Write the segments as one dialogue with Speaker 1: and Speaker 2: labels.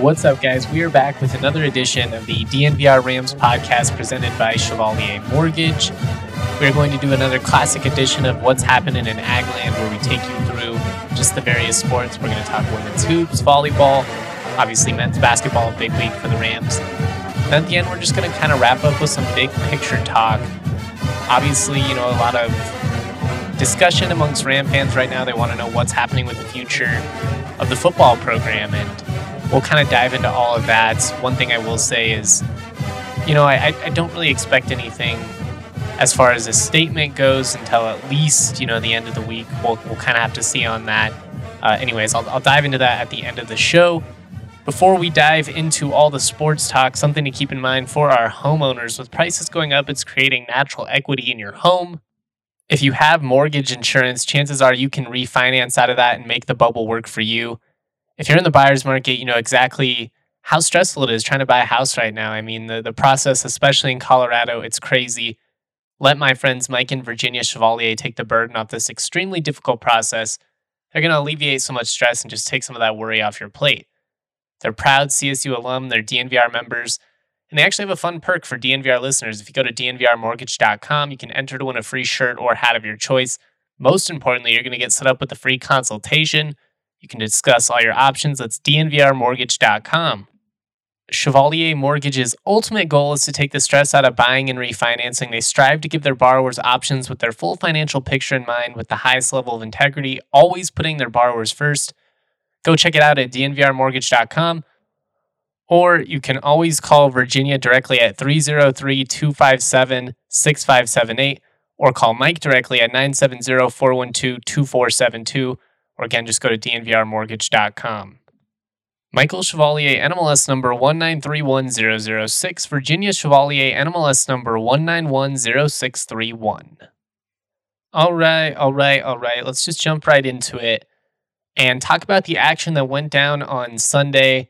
Speaker 1: What's up, guys? We are back with another edition of the DNVR Rams podcast presented by Chevalier Mortgage. We're going to do another classic edition of What's Happening in Agland, where we take you through just the various sports. We're going to talk women's hoops, volleyball, obviously men's basketball, big week for the Rams. And at the end, we're just going to kind of wrap up with some big picture talk. Obviously, you know, a lot of discussion amongst Ram fans right now. They want to know what's happening with the future of the football program and we'll kind of dive into all of that. One thing I will say is, you know, I, I don't really expect anything as far as a statement goes until at least, you know, the end of the week. We'll, we'll kind of have to see on that. Uh, anyways, I'll, I'll dive into that at the end of the show. Before we dive into all the sports talk, something to keep in mind for our homeowners with prices going up, it's creating natural equity in your home. If you have mortgage insurance, chances are you can refinance out of that and make the bubble work for you if you're in the buyer's market, you know exactly how stressful it is trying to buy a house right now. I mean, the, the process, especially in Colorado, it's crazy. Let my friends Mike and Virginia Chevalier take the burden off this extremely difficult process. They're going to alleviate so much stress and just take some of that worry off your plate. They're proud CSU alum, they're DNVR members, and they actually have a fun perk for DNVR listeners. If you go to dnvrmortgage.com, you can enter to win a free shirt or hat of your choice. Most importantly, you're going to get set up with a free consultation you can discuss all your options. That's dnvrmortgage.com. Chevalier Mortgage's ultimate goal is to take the stress out of buying and refinancing. They strive to give their borrowers options with their full financial picture in mind with the highest level of integrity, always putting their borrowers first. Go check it out at dnvrmortgage.com. Or you can always call Virginia directly at 303 257 6578 or call Mike directly at 970 412 2472 or again, just go to dnvrmortgage.com. Michael Chevalier, NMLS number 1931006, Virginia Chevalier, NMLS number 1910631. All right, all right, all right. Let's just jump right into it and talk about the action that went down on Sunday.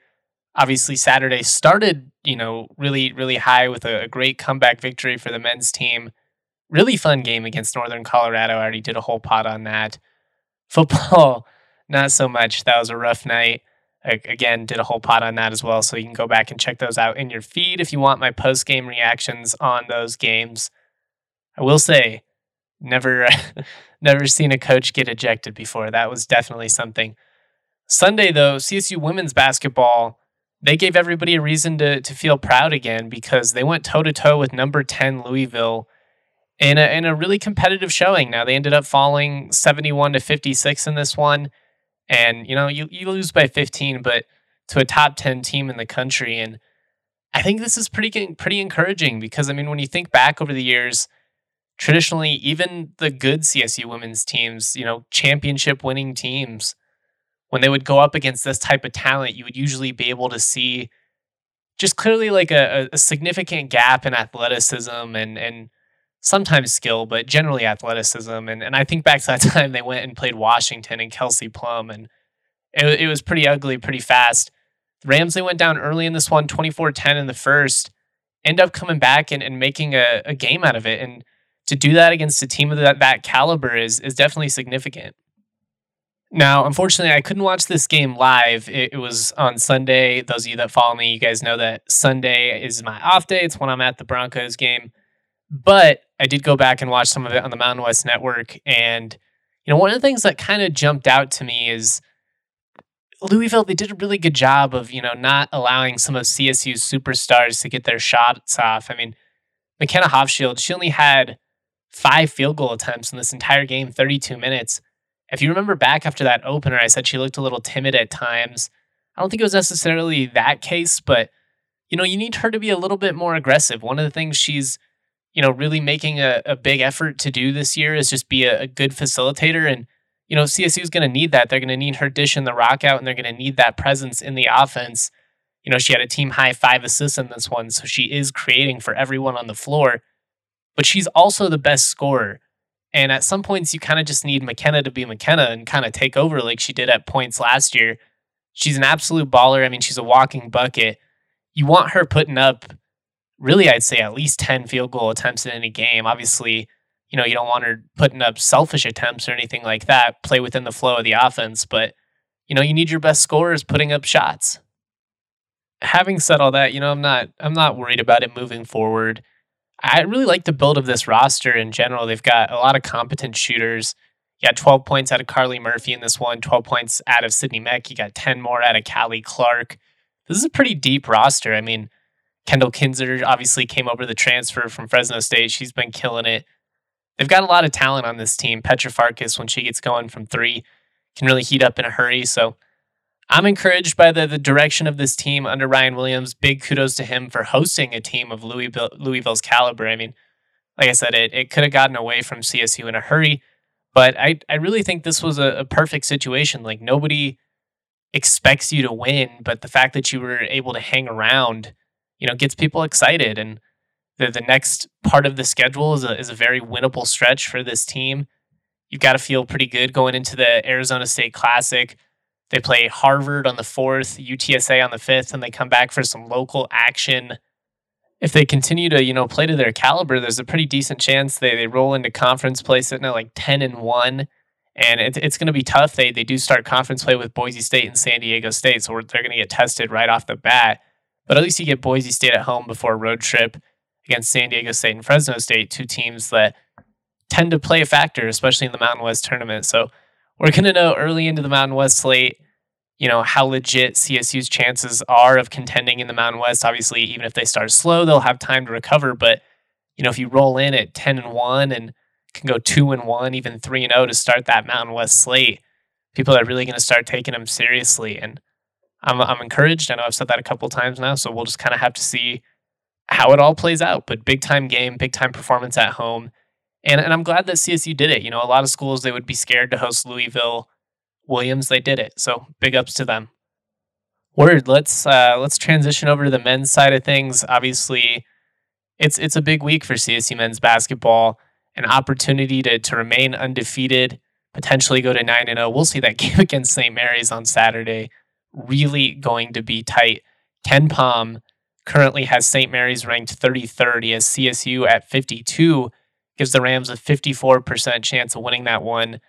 Speaker 1: Obviously, Saturday started, you know, really, really high with a, a great comeback victory for the men's team. Really fun game against Northern Colorado. I already did a whole pot on that. Football, not so much. That was a rough night. I, again, did a whole pot on that as well. So you can go back and check those out in your feed if you want my post game reactions on those games. I will say, never, never seen a coach get ejected before. That was definitely something. Sunday, though, CSU women's basketball, they gave everybody a reason to, to feel proud again because they went toe to toe with number 10 Louisville in a, in a really competitive showing. Now they ended up falling 71 to 56 in this one. And, you know, you, you lose by 15, but to a top 10 team in the country. And I think this is pretty, pretty encouraging because, I mean, when you think back over the years, traditionally, even the good CSU women's teams, you know, championship winning teams, when they would go up against this type of talent, you would usually be able to see just clearly like a, a significant gap in athleticism and, and, sometimes skill, but generally athleticism. And and I think back to that time they went and played Washington and Kelsey Plum, and it, it was pretty ugly, pretty fast. The Rams, they went down early in this one, 24 10 in the first, end up coming back and, and making a, a game out of it. And to do that against a team of that, that caliber is, is definitely significant. Now, unfortunately, I couldn't watch this game live. It, it, was on Sunday. Those of you that follow me, you guys know that Sunday is my off day. It's when I'm at the Broncos game. But I did go back and watch some of it on the Mountain West Network. And, you know, one of the things that kind of jumped out to me is Louisville, they did a really good job of, you know, not allowing some of CSU's superstars to get their shots off. I mean, McKenna Hofschild, she only had five field goal attempts in this entire game, 32 minutes. If you remember back after that opener, I said she looked a little timid at times. I don't think it was necessarily that case, but, you know, you need her to be a little bit more aggressive. One of the things she's you know, really making a, a big effort to do this year is just be a, a good facilitator. And, you know, CSU is going to need that. They're going to need her dishing the rock out and they're going to need that presence in the offense. You know, she had a team high five assists in this one. So she is creating for everyone on the floor, but she's also the best scorer. And at some points, you kind of just need McKenna to be McKenna and kind of take over like she did at points last year. She's an absolute baller. I mean, she's a walking bucket. You want her putting up really, I'd say at least 10 field goal attempts in any game. Obviously, you know, you don't want her putting up selfish attempts or anything like that, play within the flow of the offense, but, you know, you need your best scorers putting up shots. having said all that, you know, I'm not I'm not worried about it moving forward. I really like the build of this roster in general. They've got a lot of competent shooters. You got 12 points out of Carly Murphy in this one, 12 points out of Sydney Meck. You got 10 more out of Callie Clark. This is a pretty deep roster. I mean, Kendall Kinzer obviously came over the transfer from Fresno State. She's been killing it. They've got a lot of talent on this team. Petra Farkas, when she gets going from three, can really heat up in a hurry. So I'm encouraged by the, the direction of this team under Ryun Williams. Big kudos to him for hosting a team of Louisville, Louisville's caliber. I mean, like I said, it, it could have gotten away from CSU in a hurry, but I, I really think this was a, a perfect situation. Like, nobody expects you to win, but the fact that you were able to hang around, you know, gets people excited. And the, the next part of the schedule is a, is a very winnable stretch for this team. You've got to feel pretty good going into the Arizona State Classic. They play Harvard on the fourth, UTSA on the fifth, and they come back for some local action. If they continue to, you know, play to their caliber, there's a pretty decent chance they, they roll into conference play sitting at like 10 and 1. And it, it's going to be tough. They, they do start conference play with Boise State and San Diego State, so they're going to get tested right off the bat. But at least you get Boise State at home before a road trip against San Diego State and Fresno State, two teams that tend to play a factor, especially in the Mountain West tournament. So we're going to know early into the Mountain West slate, you know, how legit CSU's chances are of contending in the Mountain West. Obviously, even if they start slow, they'll have time to recover. But, you know, if you roll in at 10 and 1 and can go 2 and 1, even 3 and 0 to start that Mountain West slate, people are really going to start taking them seriously. And I'm, I'm encouraged. I know I've said that a couple times now. So we'll just kind of have to see how it all plays out. But big time game, big time performance at home. And, and I'm glad that CSU did it. You know, a lot of schools, they would be scared to host Louisville. Williams, they did it. So big ups to them. Word. Let's uh, let's transition over to the men's side of things. Obviously, it's it's a big week for CSU men's basketball. An opportunity to to remain undefeated, potentially go to nine and zero. Oh. We'll see that game against St. Mary's on Saturday. Really going to be tight. KenPom currently has St. Mary's ranked 33rd. He has CSU at 52 gives the Rams a 54% chance of winning that one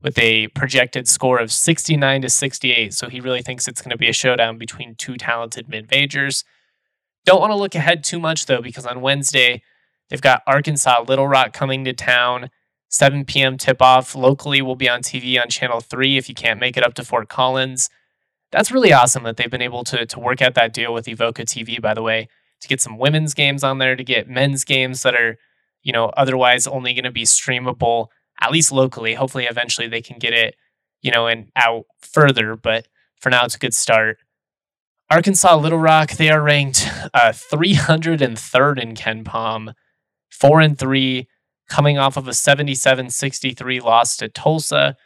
Speaker 1: with a projected score of 69 to 68. So he really thinks it's going to be a showdown between two talented mid majors. Don't want to look ahead too much though, because on Wednesday, they've got Arkansas Little Rock coming to town. 7 p.m. tip off locally will be on TV on Channel 3 if you can't make it up to Fort Collins. That's really awesome that they've been able to, to work out that deal with Evoca TV, by the way, to get some women's games on there, to get men's games that are you know, otherwise only going to be streamable at least locally. Hopefully, eventually they can get it, you know, and out further. But for now, it's a good start. Arkansas Little Rock, they are ranked uh, 303rd in KenPom, four and three, coming off of a 77-63 loss to Tulsa.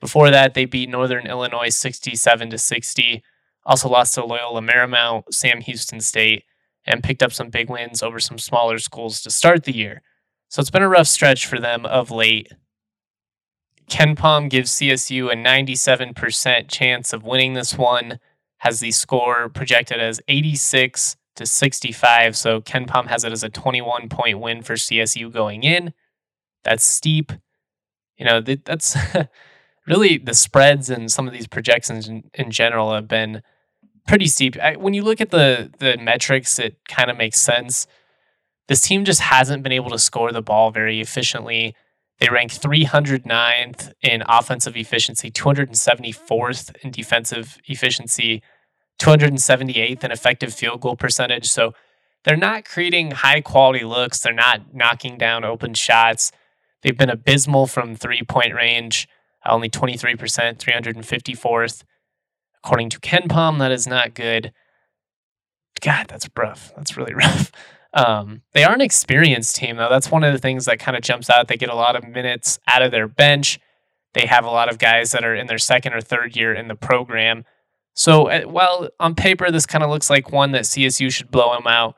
Speaker 1: Before that, they beat Northern Illinois 67 to 60. Also lost to Loyola Marymount, Sam Houston State, and picked up some big wins over some smaller schools to start the year. So it's been a rough stretch for them of late. KenPom gives CSU a 97% chance of winning this one, has the score projected as 86 to 65. So KenPom has it as a 21 point win for CSU going in. That's steep. You know, that's really the spreads and some of these projections in, in general have been pretty steep. I, when you look at the the metrics, it kind of makes sense. This team just hasn't been able to score the ball very efficiently. They rank 309th in offensive efficiency, 274th in defensive efficiency, 278th in effective field goal percentage. So they're not creating high quality looks. They're not knocking down open shots. They've been abysmal from three point range, only 23%, 354th. According to KenPom, that is not good. God, that's rough. That's really rough. Um, they are an experienced team, though. That's one of the things that kind of jumps out. They get a lot of minutes out of their bench. They have a lot of guys that are in their second or third year in the program. So, uh, while on paper this kind of looks like one that CSU should blow them out,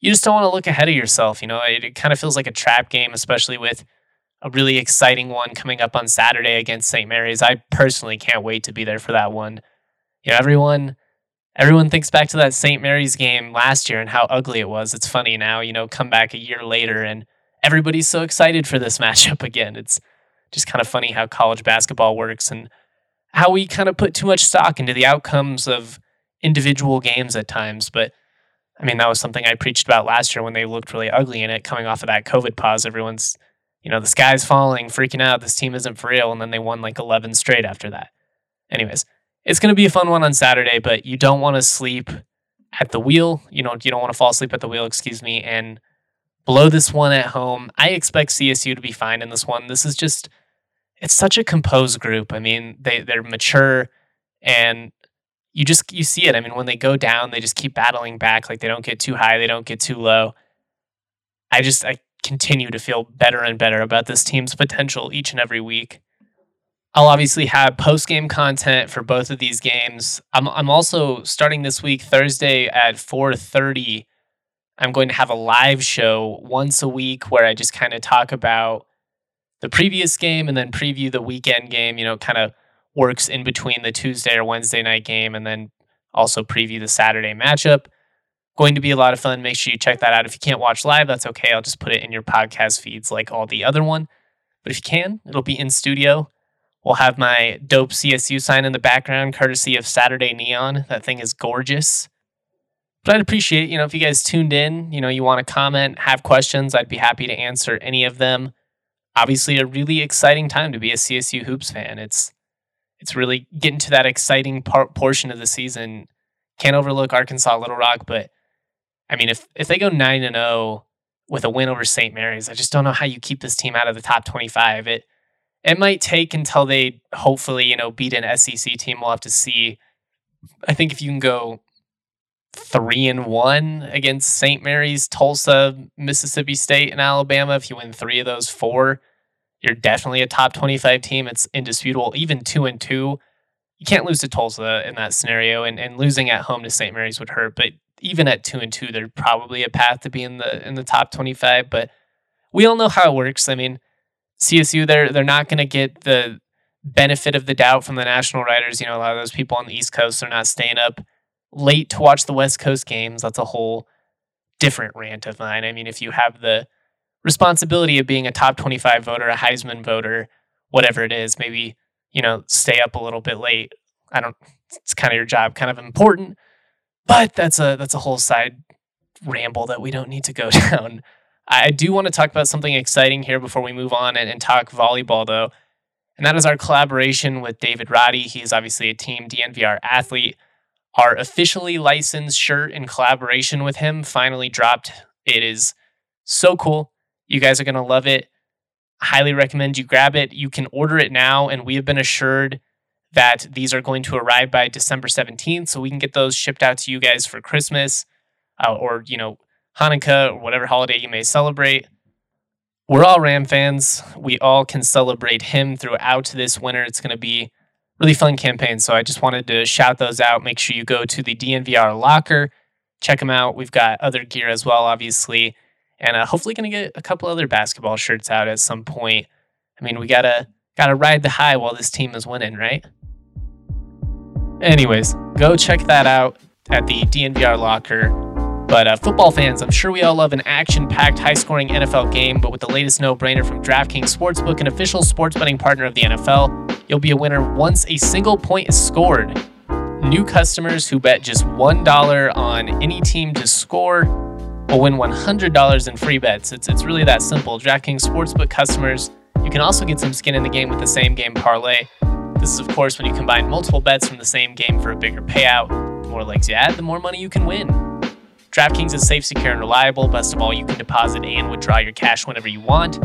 Speaker 1: you just don't want to look ahead of yourself. You know, it, it kind of feels like a trap game, especially with a really exciting one coming up on Saturday against St. Mary's. I personally can't wait to be there for that one. You know, everyone everyone thinks back to that St. Mary's game last year and how ugly it was. It's funny now, you know, come back a year later and everybody's so excited for this matchup again. It's just kind of funny how college basketball works and how we kind of put too much stock into the outcomes of individual games at times. But I mean, that was something I preached about last year when they looked really ugly in it, coming off of that COVID pause. Everyone's, you know, the sky's falling, freaking out. This team isn't for real. And then they won like 11 straight after that. Anyways, it's going to be a fun one on Saturday, but you don't want to sleep at the wheel. You know, you don't want to fall asleep at the wheel, excuse me, and blow this one at home. I expect CSU to be fine in this one. This is just, it's such a composed group. I mean, they, they're mature and you just you see it. I mean, when they go down, they just keep battling back. Like they don't get too high, they don't get too low. I just I continue to feel better and better about this team's potential each and every week. I'll obviously have post game content for both of these games. I'm I'm also starting this week Thursday at 4:30. I'm going to have a live show once a week where I just kind of talk about the previous game and then preview the weekend game, you know, kind of works in between the Tuesday or Wednesday night game and then also preview the Saturday matchup. Going to be a lot of fun. Make sure you check that out. If you can't watch live, that's okay. I'll just put it in your podcast feeds like all the other one. But if you can, it'll be in studio. We'll have my dope CSU sign in the background, courtesy of Saturday Neon. That thing is gorgeous. But I'd appreciate, you know, if you guys tuned in, you know, you want to comment, have questions, I'd be happy to answer any of them. Obviously, a really exciting time to be a CSU Hoops fan. It's it's really getting to that exciting part portion of the season. Can't overlook Arkansas Little Rock, but I mean, if if they go nine and zero oh with a win over St. Mary's, I just don't know how you keep this team out of the top twenty five. It it might take until they hopefully you know beat an SEC team. We'll have to see. I think if you can go three and one against St. Mary's, Tulsa, Mississippi State, and Alabama, if you win three of those four, you're definitely a top 25 team. It's indisputable. Even two and two, you can't lose to Tulsa in that scenario, and, and losing at home to St. Mary's would hurt. But even at two and two, there's probably a path to be in the in the top 25. But we all know how it works. I mean, CSU they're they're not going to get the benefit of the doubt from the national writers. You know, a lot of those people on the East Coast are not staying up late to watch the West Coast games. That's a whole different rant of mine. I mean, if you have the responsibility of being a top 25 voter, a Heisman voter, whatever it is, maybe, you know, stay up a little bit late. I don't it's kind of your job, kind of important. But that's a that's a whole side ramble that we don't need to go down. I do want to talk about something exciting here before we move on and, and talk volleyball though. And that is our collaboration with David Roddy. He is obviously a team DNVR athlete. Our officially licensed shirt in collaboration with him finally dropped. It is so cool. You guys are going to love it. Highly recommend you grab it. You can order it now, and we have been assured that these are going to arrive by December 17th, so we can get those shipped out to you guys for Christmas uh, or, you know, Hanukkah or whatever holiday you may celebrate. We're all Ram fans. We all can celebrate him throughout this winter. It's going to be really fun campaign. So I just wanted to shout those out. Make sure you go to the DNVR locker, check them out. We've got other gear as well, obviously and uh, hopefully going to get a couple other basketball shirts out at some point. I mean, we gotta gotta ride the high while this team is winning, right? Anyways, go check that out at the DNVR locker. But uh, football fans, I'm sure we all love an action-packed, high-scoring NFL game. But with the latest no-brainer from DraftKings Sportsbook, an official sports betting partner of the NFL, you'll be a winner once a single point is scored. New customers who bet just one dollar on any team to score will win $100 in free bets. It's, it's really that simple. DraftKings Sportsbook customers, you can also get some skin in the game with the same game parlay. This is, of course, when you combine multiple bets from the same game for a bigger payout. The more legs you add, the more money you can win. DraftKings is safe, secure, and reliable. Best of all, you can deposit and withdraw your cash whenever you want.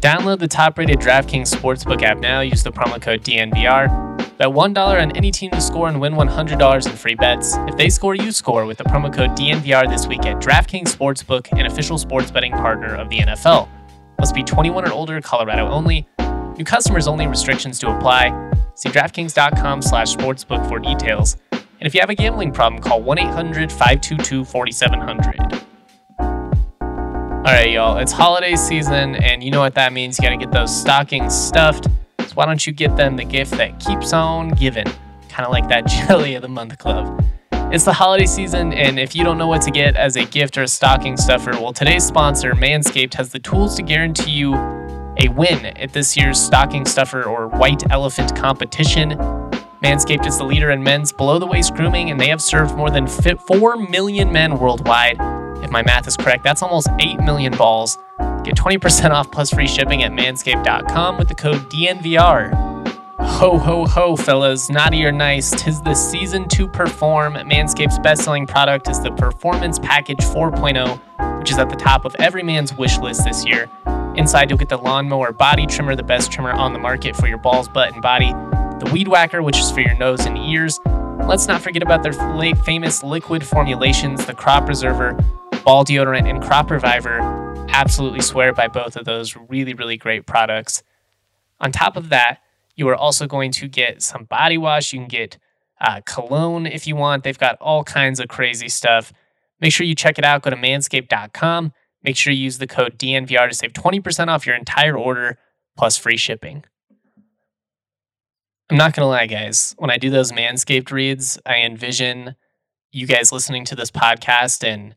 Speaker 1: Download the top rated DraftKings Sportsbook app now. Use the promo code DNVR. Bet $1 on any team to score and win $100 in free bets. If they score, you score with the promo code DNVR this week at DraftKings Sportsbook, an official sports betting partner of the NFL. Must be 21 or older, Colorado only. New customers only restrictions to apply. See DraftKings.com slash sportsbook for details. And if you have a gambling problem, call 1 800 522 4700. All right, y'all, it's holiday season, and you know what that means. You got to get those stockings stuffed. So why don't you get them the gift that keeps on giving? Kind of like that Jelly of the Month Club. It's the holiday season, and if you don't know what to get as a gift or a stocking stuffer, well, today's sponsor, Manscaped, has the tools to guarantee you a win at this year's stocking stuffer or white elephant competition. Manscaped is the leader in men's below the waist grooming, and they have served more than 4 million men worldwide. If my math is correct, that's almost 8 million balls. Get 20% off plus free shipping at manscaped.com with the code DNVR. Ho, ho, ho, fellas. Naughty or nice, tis the season to perform. Manscaped's best selling product is the Performance Package 4.0, which is at the top of every man's wish list this year. Inside, you'll get the Lawnmower Body Trimmer, the best trimmer on the market for your balls, butt, and body, the Weed Whacker, which is for your nose and ears. Let's not forget about their famous liquid formulations, the Crop Preserver, Ball Deodorant, and Crop Reviver. Absolutely swear by both of those really, really great products. On top of that, you are also going to get some body wash. You can get uh, cologne if you want. They've got all kinds of crazy stuff. Make sure you check it out. Go to manscaped.com. Make sure you use the code DNVR to save 20% off your entire order plus free shipping. I'm not going to lie, guys. When I do those Manscaped reads, I envision you guys listening to this podcast and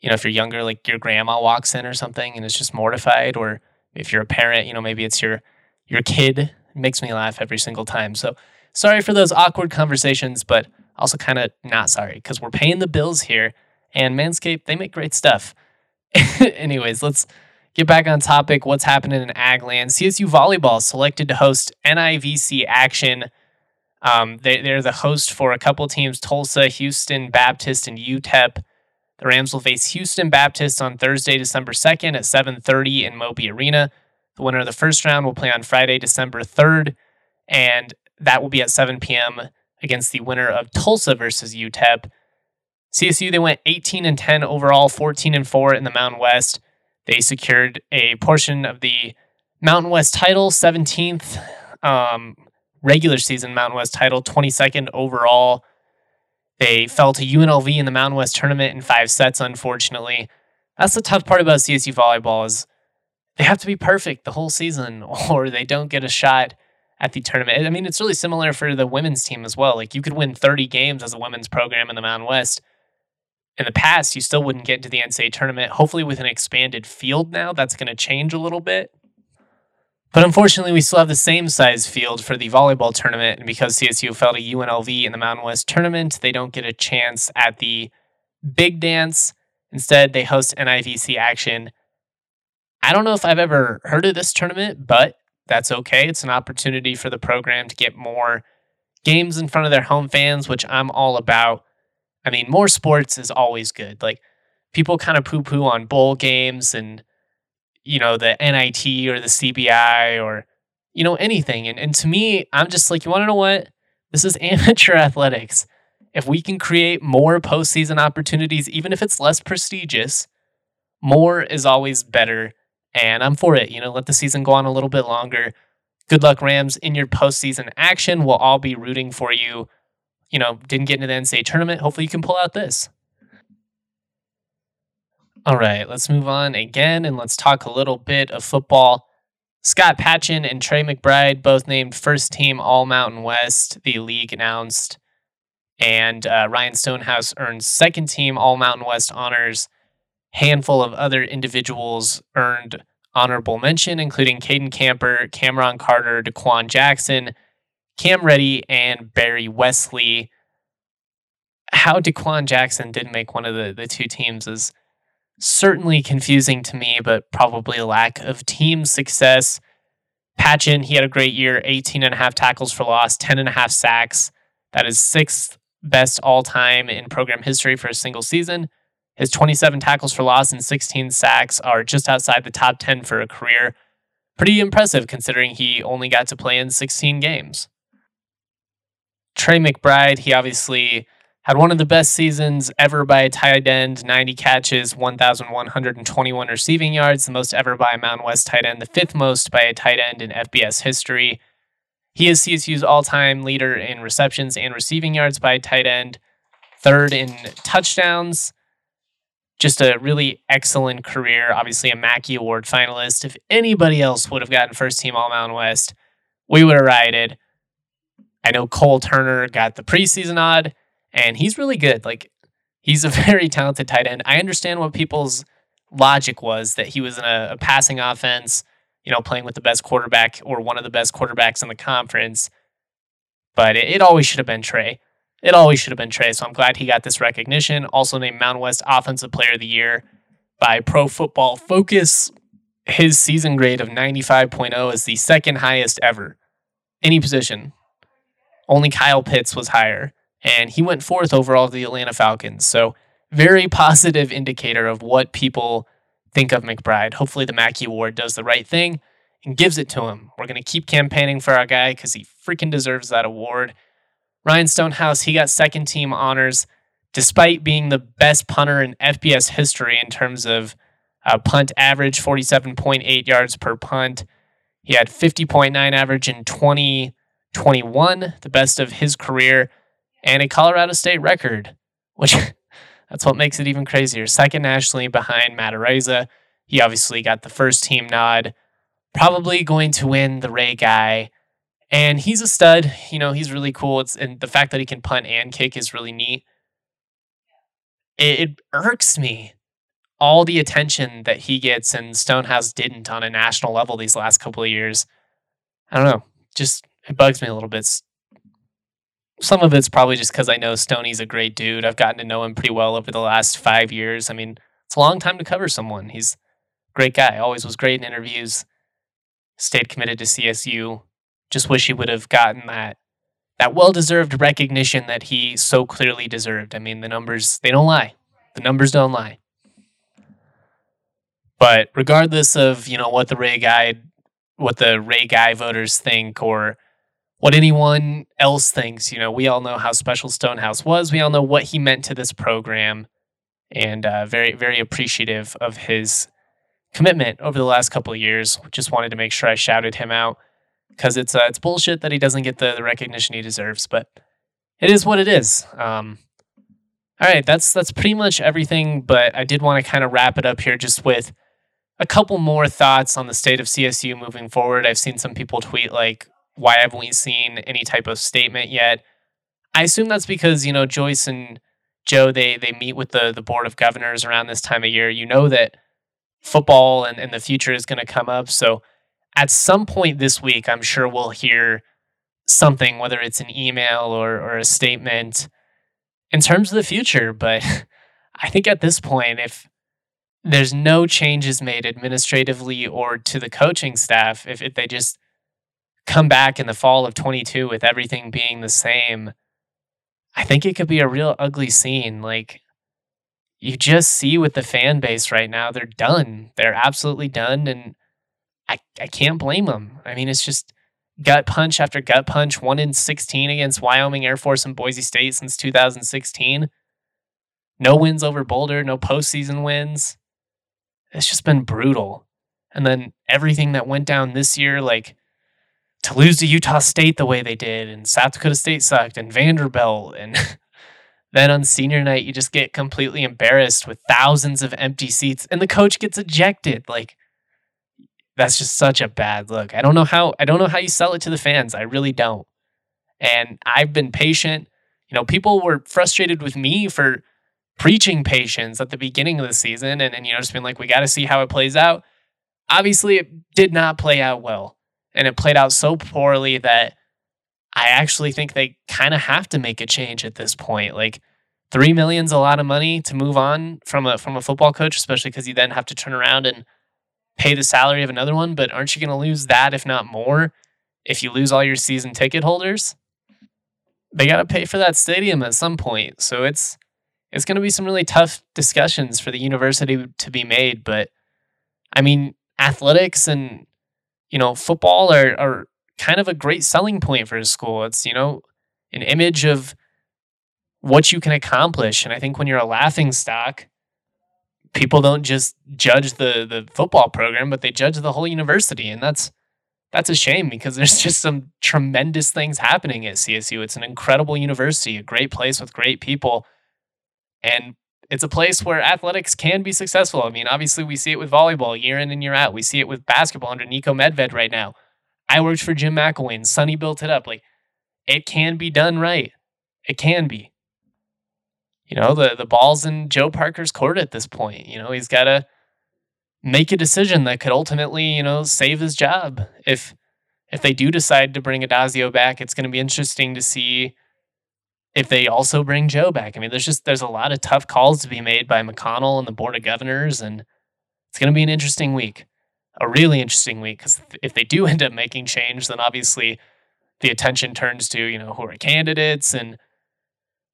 Speaker 1: you know if you're younger like your grandma walks in or something and is just mortified or if you're a parent you know maybe it's your your kid it makes me laugh every single time. So sorry for those awkward conversations, but also kind of not sorry because we're paying the bills here. And Manscaped, they make great stuff. Anyways, let's get back on topic. What's happening in Agland? CSU Volleyball selected to host NIVC action. Um, they, they're the host for a couple teams Tulsa, Houston Baptist, and UTEP. The Rams will face Houston Baptist on Thursday, December 2nd at 7:30 in Moby Arena. The winner of the first round will play on Friday, December 3rd, and that will be at 7 p.m. against the winner of Tulsa versus UTEP. CSU, they went 18 and 10 overall, 14 and 4 in the Mountain West. They secured a portion of the Mountain West title, 17th um, regular season Mountain West title, 22nd overall. They fell to UNLV in the Mountain West tournament in five sets, unfortunately. That's the tough part about CSU volleyball is they have to be perfect the whole season or they don't get a shot at the tournament. I mean, it's really similar for the women's team as well. Like you could win 30 games as a women's program in the Mountain West. In the past, you still wouldn't get into the NCAA tournament. Hopefully, with an expanded field now, that's going to change a little bit. But unfortunately, we still have the same size field for the volleyball tournament. And because CSU fell to UNLV in the Mountain West tournament, they don't get a chance at the big dance. Instead, they host NIVC action I don't know if I've ever heard of this tournament, but that's okay. It's an opportunity for the program to get more games in front of their home fans, which I'm all about. I mean, more sports is always good. Like people kind of poo poo on bowl games and, you know, the NIT or the CBI or, you know, anything. And, and to me, I'm just like, you want to know what? This is amateur athletics. If we can create more postseason opportunities, even if it's less prestigious, more is always better and I'm for it. You know, let the season go on a little bit longer. Good luck, Rams, in your postseason action. We'll all be rooting for you. You know, didn't get into the NCAA tournament. Hopefully, you can pull out this. All right, let's move on again and let's talk a little bit of football. Scott Patchan and Trey McBride both named first team All Mountain West, the league announced. And uh, Ryan Stonehouse earned second team All Mountain West honors handful of other individuals earned honorable mention, including Cayden Camper, Cameron Carter, Daquan Jackson, Cam Reddy, and Barry Wesley. How Daquan Jackson did make one of the, the two teams is certainly confusing to me, but probably a lack of team success. Patchan, he had a great year 18 and a half tackles for loss, 10 and a half sacks. That is sixth best all time in program history for a single season. His 27 tackles for loss and 16 sacks are just outside the top 10 for a career. Pretty impressive considering he only got to play in 16 games. Trey McBride, he obviously had one of the best seasons ever by a tight end 90 catches, 1,121 receiving yards, the most ever by a Mountain West tight end, the fifth most by a tight end in FBS history. He is CSU's all time leader in receptions and receiving yards by a tight end, third in touchdowns just a really excellent career. Obviously, a Mackey Award finalist. If anybody else would have gotten first team All Mountain West, we would have rioted. I know Cole Turner got the preseason odd, and he's really good. Like, he's a very talented tight end. I understand what people's logic was that he was in a, a passing offense, you know, playing with the best quarterback or one of the best quarterbacks in the conference. but it, it always should have been Trey. It always should have been Trey. So I'm glad he got this recognition. Also named Mountain West Offensive Player of the Year by Pro Football Focus. His season grade of 95.0 is the second highest ever. Any position. Only Kyle Pitts was higher. And he went fourth overall to the Atlanta Falcons. So very positive indicator of what people think of McBride. Hopefully the Mackey Award does the right thing and gives it to him. We're going to keep campaigning for our guy because he freaking deserves that award. Ryan Stonehouse, he got second team honors despite being the best punter in FBS history in terms of uh, punt average, 47.8 yards per punt. He had 50.9 average in 2021, the best of his career, and a Colorado State record, which that's what makes it even crazier. Second nationally behind Matt Araiza. He obviously got the first team nod probably going to win the Ray guy. And he's a stud. You know, he's really cool. It's and the fact that he can punt and kick is really neat. It, it irks me all the attention that he gets and Stonehouse didn't on a national level these last couple of years. I don't know. Just it bugs me a little bit. Some of it's probably just because I know Stoney's a great dude. I've gotten to know him pretty well over the last five years. I mean, it's a long time to cover someone. He's a great guy. Always was great in interviews stayed committed to CSU. Just wish he would have gotten that that well-deserved recognition that he so clearly deserved. I mean, the numbers they don't lie. The numbers don't lie. But regardless of, you know, what the Ray guy what the Ray guy voters think or what anyone else thinks, you know, we all know how special Stonehouse was. We all know what he meant to this program and uh, very very appreciative of his commitment over the last couple of years. Just wanted to make sure I shouted him out because it's uh, it's bullshit that he doesn't get the, the recognition he deserves, but it is what it is. Um, all right, that's that's pretty much everything. But I did want to kind of wrap it up here just with a couple more thoughts on the state of CSU moving forward. I've seen some people tweet like, "Why haven't we seen any type of statement yet?" I assume that's because you know Joyce and Joe they they meet with the the board of governors around this time of year. You know that football and, and the future is going to come up. So at some point this week, I'm sure we'll hear something, whether it's an email or, or a statement in terms of the future. But I think at this point, if there's no changes made administratively or to the coaching staff, if, if they just come back in the fall of 22 with everything being the same, I think it could be a real ugly scene. Like, you just see with the fan base right now, they're done. They're absolutely done. And I, I can't blame them. I mean, it's just gut punch after gut punch, one in 16 against Wyoming Air Force and Boise State since 2016. No wins over Boulder, no postseason wins. It's just been brutal. And then everything that went down this year, like to lose to Utah State the way they did, and South Dakota State sucked, and Vanderbilt, and Then on senior night, you just get completely embarrassed with thousands of empty seats and the coach gets ejected. Like, that's just such a bad look. I don't know how I don't know how you sell it to the fans. I really don't. And I've been patient. You know, people were frustrated with me for preaching patience at the beginning of the season and, and you know, just being like, we got to see how it plays out. Obviously, it did not play out well. And it played out so poorly that I actually think they kind of have to make a change at this point. Like three million's a lot of money to move on from a from a football coach, especially because you then have to turn around and pay the salary of another one. But aren't you going to lose that, if not more, if you lose all your season ticket holders? They got to pay for that stadium at some point. So it's it's going to be some really tough discussions for the university to be made. But I mean, athletics and you know football are are kind of a great selling point for a school. It's, you know, an image of what you can accomplish. And I think when you're a laughing stock, people don't just judge the the football program, but they judge the whole university. And that's that's a shame because there's just some tremendous things happening at CSU. It's an incredible university, a great place with great people. And it's a place where athletics can be successful. I mean, obviously, we see it with volleyball year in and year out. We see it with basketball under Niko Medved right now. I worked for Jim McElwain. Sonny built it up. Like it can be done right. It can be. You know, the the ball's in Joe Parker's court at this point. You know, he's got to make a decision that could ultimately, you know, save his job. If if they do decide to bring Addazio back, it's going to be interesting to see if they also bring Joe back. I mean, there's just there's a lot of tough calls to be made by McConnell and the board of governors, and it's going to be an interesting week, a really interesting week. Because if they do end up making change, then obviously the attention turns to you know who are candidates, and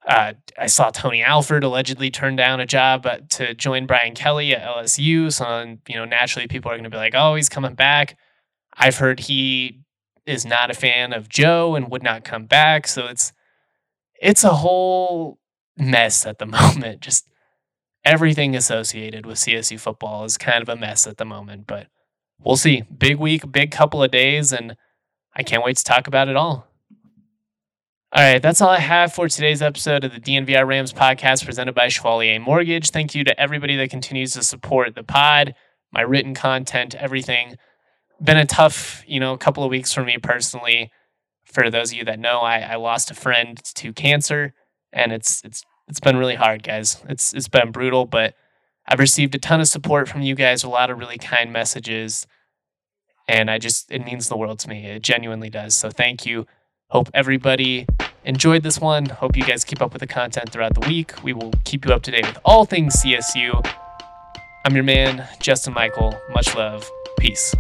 Speaker 1: uh, I saw Tony Alford allegedly turn down a job uh, to join Brian Kelly at LSU. So you know naturally people are going to be like, oh, he's coming back. I've heard he is not a fan of Joe and would not come back. So it's it's a whole mess at the moment. Just everything associated with CSU football is kind of a mess at the moment, but we'll see. Big week, big couple of days, and I can't wait to talk about it all. All right, that's all I have for today's episode of the DNVR Rams podcast presented by Chevalier Mortgage. Thank you to everybody that continues to support the pod, my written content, everything. Been a tough, you know, couple of weeks for me personally for those of you that know, I, I lost a friend to cancer, and it's it's it's been really hard, guys. It's it's been brutal, but I've received a ton of support from you guys, a lot of really kind messages, and I just it means the world to me. It genuinely does. So thank you. Hope everybody enjoyed this one. Hope you guys keep up with the content throughout the week. We will keep you up to date with all things CSU. I'm your man, Justin Michael. Much love. Peace.